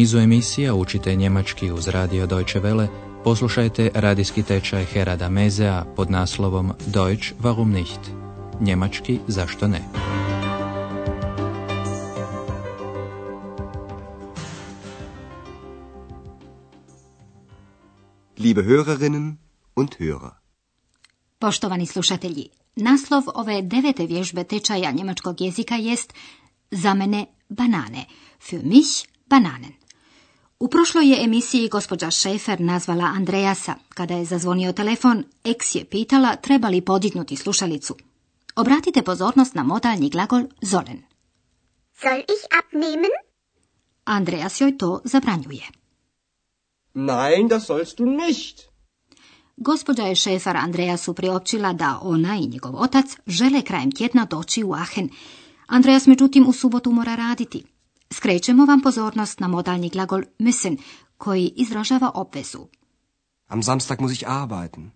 nizu emisija učite njemački uz radio Deutsche Welle, poslušajte radijski tečaj Herada Mezea pod naslovom Deutsch warum nicht? Njemački zašto ne? Liebe Hörerinnen und Hörer. Poštovani slušatelji, naslov ove devete vježbe tečaja njemačkog jezika jest Za mene banane. Für mich bananen. U prošloj je emisiji gospođa Šefer nazvala Andreasa. Kada je zazvonio telefon, ex je pitala treba li podignuti slušalicu. Obratite pozornost na modalni glagol sollen. Soll ich abnehmen? Andreas joj to zabranjuje. Nein, das sollst du nicht. Gospođa je šefar Andreasu priopćila da ona i njegov otac žele krajem tjedna doći u Aachen. Andreas međutim u subotu mora raditi. Skrećemo vam pozornost na modalni glagol müssen, koji izražava obvezu. Am Samstag muss ich arbeiten.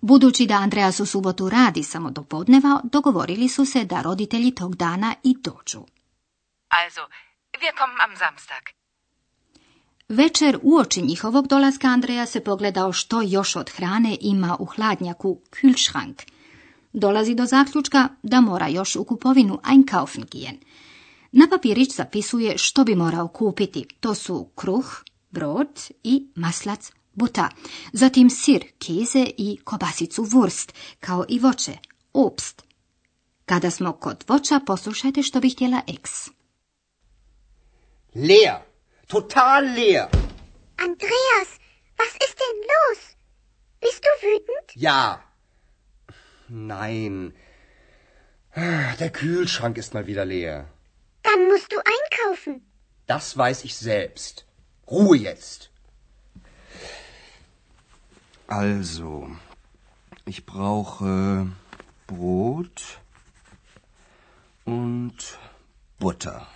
Budući da Andreas u subotu radi samo do podneva, dogovorili su se da roditelji tog dana i dođu. Also, wir kommen am Samstag. Večer uoči njihovog dolaska Andreja se pogledao što još od hrane ima u hladnjaku Kühlschrank. Dolazi do zaključka da mora još u kupovinu einkaufen gehen. Na papirić zapisuje što bi morao kupiti. To su kruh, brod i maslac buta. Zatim sir, kize i kobasicu wurst, kao i voće, obst. Kada smo kod voća, poslušajte što bi htjela eks. Leer. Total leer. Andreas, was ist denn los? Bist du wütend? Ja. Nein. Der Kühlschrank ist mal wieder leer. Dann musst du einkaufen. Das weiß ich selbst. Ruhe jetzt. Also, ich brauche Brot und Butter.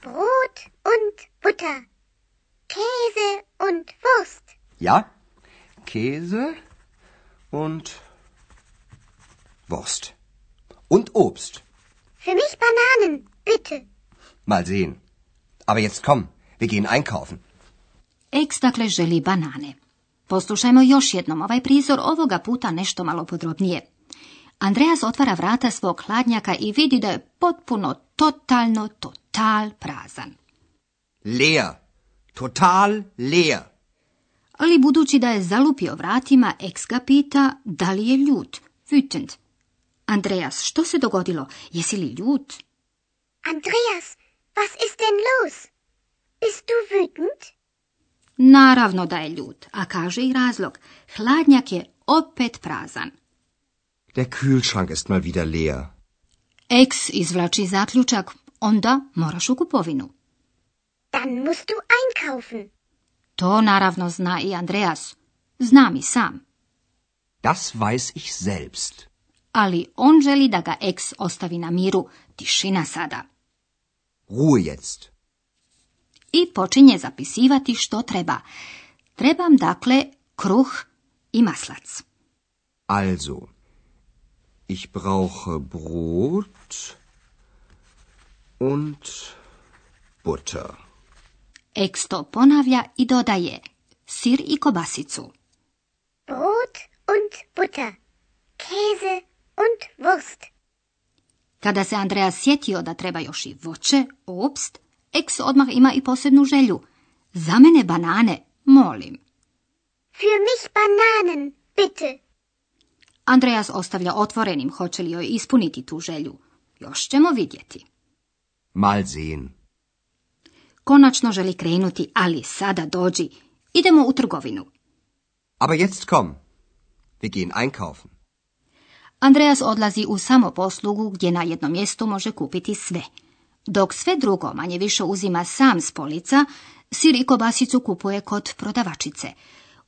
Brot und Butter. Käse und Wurst. Ja, Käse und Wurst. Und Obst. Für mich Bananen, bitte. Mal sehen. Aber jetzt komm, wir gehen einkaufen. Eks dakle želi banane. Poslušajmo još jednom ovaj prizor, ovoga puta nešto malo podrobnije. Andreas otvara vrata svog hladnjaka i vidi da je potpuno, totalno, total prazan. Leer. Total leer. Ali budući da je zalupio vratima, ex ga pita da li je ljut, wütend. Andreas, što se dogodilo? Jesi li ljut? Andreas, was ist denn los? Bist du wütend? Naravno da je ljut, a kaže i razlog. Hladnjak je opet prazan. Der Kühlschrank ist mal wieder leer. Ex izvlači zaključak, onda moraš u kupovinu. Dann musst du einkaufen. To naravno zna i Andreas. Znam i sam. Das weiß ich selbst. Ali on želi da ga ex ostavi na miru. Tišina sada. Ruhe jetzt. I počinje zapisivati što treba. Trebam dakle kruh i maslac. Also, ich brauche Brot und Butter. Ex to ponavlja i dodaje sir i kobasicu. Brot und Butter. Käse und Wurst. Kada se Andreja sjetio da treba još i voće, obst, ex odmah ima i posebnu želju. Za mene banane, molim. Für mich Bananen, bitte. Andreas ostavlja otvorenim hoće li joj ispuniti tu želju. Još ćemo vidjeti. Mal sehen. Konačno želi krenuti, ali sada dođi. Idemo u trgovinu. Aber jetzt komm. Wir gehen einkaufen. Andreas odlazi u samoposlugu gdje na jednom mjestu može kupiti sve. Dok sve drugo manje više uzima sam s polica, sir i kobasicu kupuje kod prodavačice.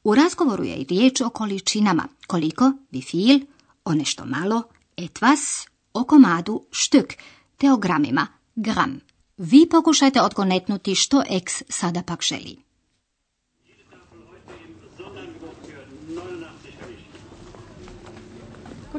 U razgovoru je i riječ o količinama, koliko, bifil, o nešto malo, etwas, o komadu, štük, te o gramima, gram. Vi pokušajte odgonetnuti što ex sada pak želi.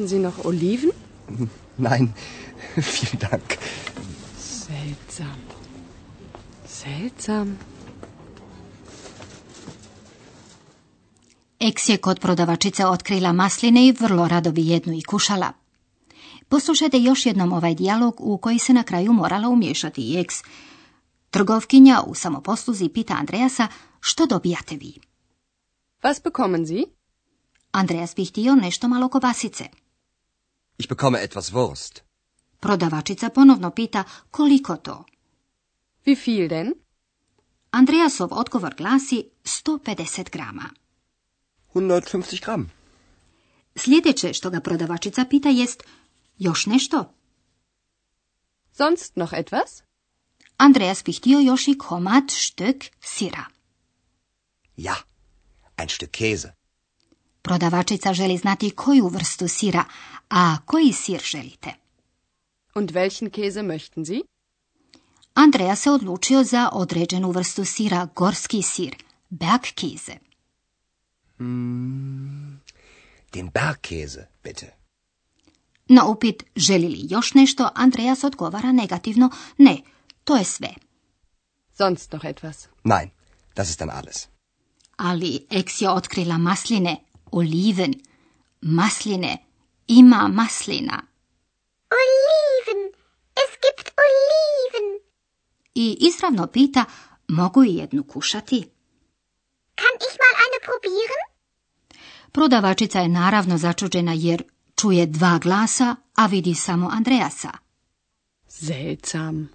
Möchten Sie noch Oliven? Nein, vielen Dank. Seltsam. Seltsam. Eks je kod prodavačice otkrila masline i vrlo rado bi jednu i kušala. Poslušajte još jednom ovaj dijalog u koji se na kraju morala umješati i eks. Trgovkinja u samoposluzi pita Andreasa što dobijate vi. Was bekommen Sie? Andreas bi htio nešto malo kobasice. Ich bekomme etwas Wurst. Prodavačica ponovno pita koliko to. Wie viel denn? Andreasov odgovor glasi 150 grama. 150 Gramm. Sljedeće što ga prodavačica pita jest još nešto. Sonst noch etwas? Andreas bi htio još i komad štök sira. Ja, ein Stück Käse. Prodavačica želi znati koju vrstu sira, a koji sir želite. Und welchen Käse möchten Sie? Andreja se odlučio za određenu vrstu sira, gorski sir, Bergkäse. Den Bergkäse, bitte. Na upit želi li još nešto, Andreas odgovara negativno, ne, to je sve. Sonst noch etwas? Nein, das ist dann alles. Ali Eks je otkrila masline, oliven, masline, ima maslina. Oliven. Es gibt Oliven. I izravno pita, mogu i jednu kušati? Kann ich mal eine probieren? Prodavačica je naravno začuđena jer čuje dva glasa, a vidi samo Andreasa. Seltsam.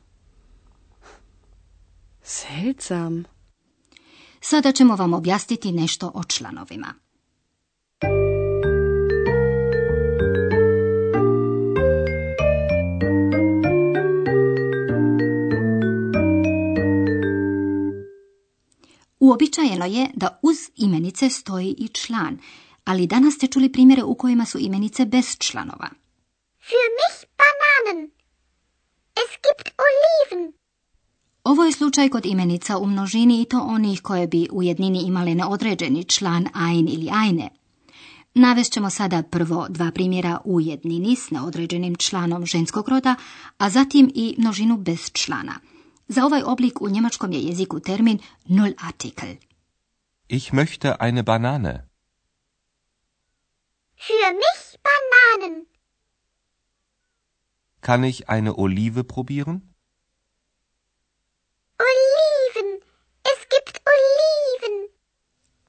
Seltsam. Sada ćemo vam objasniti nešto o članovima. Uobičajeno je da uz imenice stoji i član, ali danas ste čuli primjere u kojima su imenice bez članova. Für mich Bananen. Es gibt Oliven. Ovo je slučaj kod imenica u množini i to onih koje bi u jednini imale neodređeni član ein ili eine. Navest ćemo sada prvo dva primjera u jednini s neodređenim članom ženskog roda, a zatim i množinu bez člana. Za ovaj oblik u njemačkom je jeziku termin Nullartikel. Ich möchte eine Banane. Für mich Bananen. Kann ich eine Olive probieren? Oliven. Es gibt Oliven.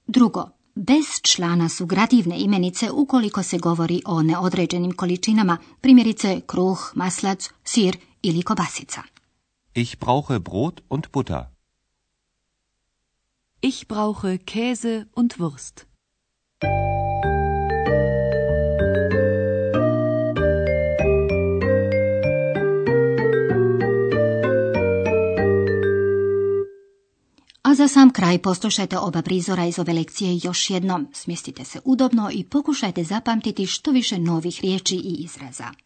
Drugo, bez člana su gradivne imenice ukoliko se govori o neodređenim količinama, primjerice kruh, maslac, sir ili kobasica. Ich brauche Brot und Butter. Ich brauche Käse und Wurst. A za sam kraj poslušajte oba prizora iz ove lekcije još jednom. Smjestite se udobno i pokušajte zapamtiti što više novih riječi i izraza.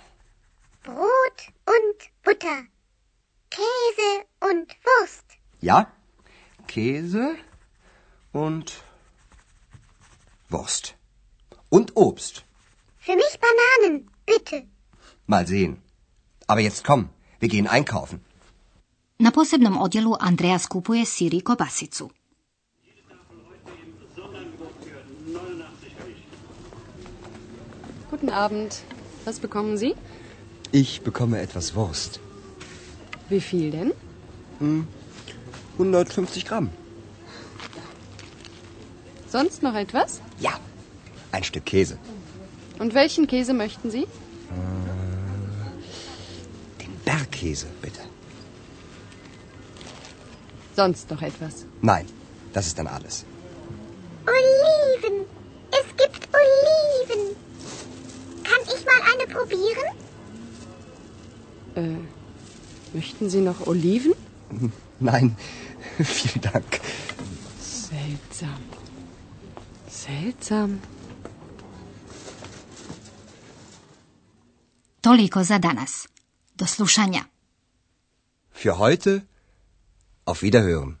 Butter. Käse und Wurst. Ja, Käse und Wurst. Und Obst. Für mich Bananen, bitte. Mal sehen. Aber jetzt komm, wir gehen einkaufen. Na posebnom odjelu Andreas kupuje sir i kobasicu. Guten Abend. Was bekommen Sie? Ich bekomme etwas Wurst. Wie viel denn? 150 Gramm. Sonst noch etwas? Ja, ein Stück Käse. Und welchen Käse möchten Sie? Den Bergkäse, bitte. Sonst noch etwas? Nein, das ist dann alles. Oliven. Es gibt Oliven. Kann ich mal eine probieren? Äh, möchten Sie noch Oliven? Nein, vielen Dank. Seltsam. Seltsam. Toliko za danas. Do slušanja. Für heute auf Wiederhören.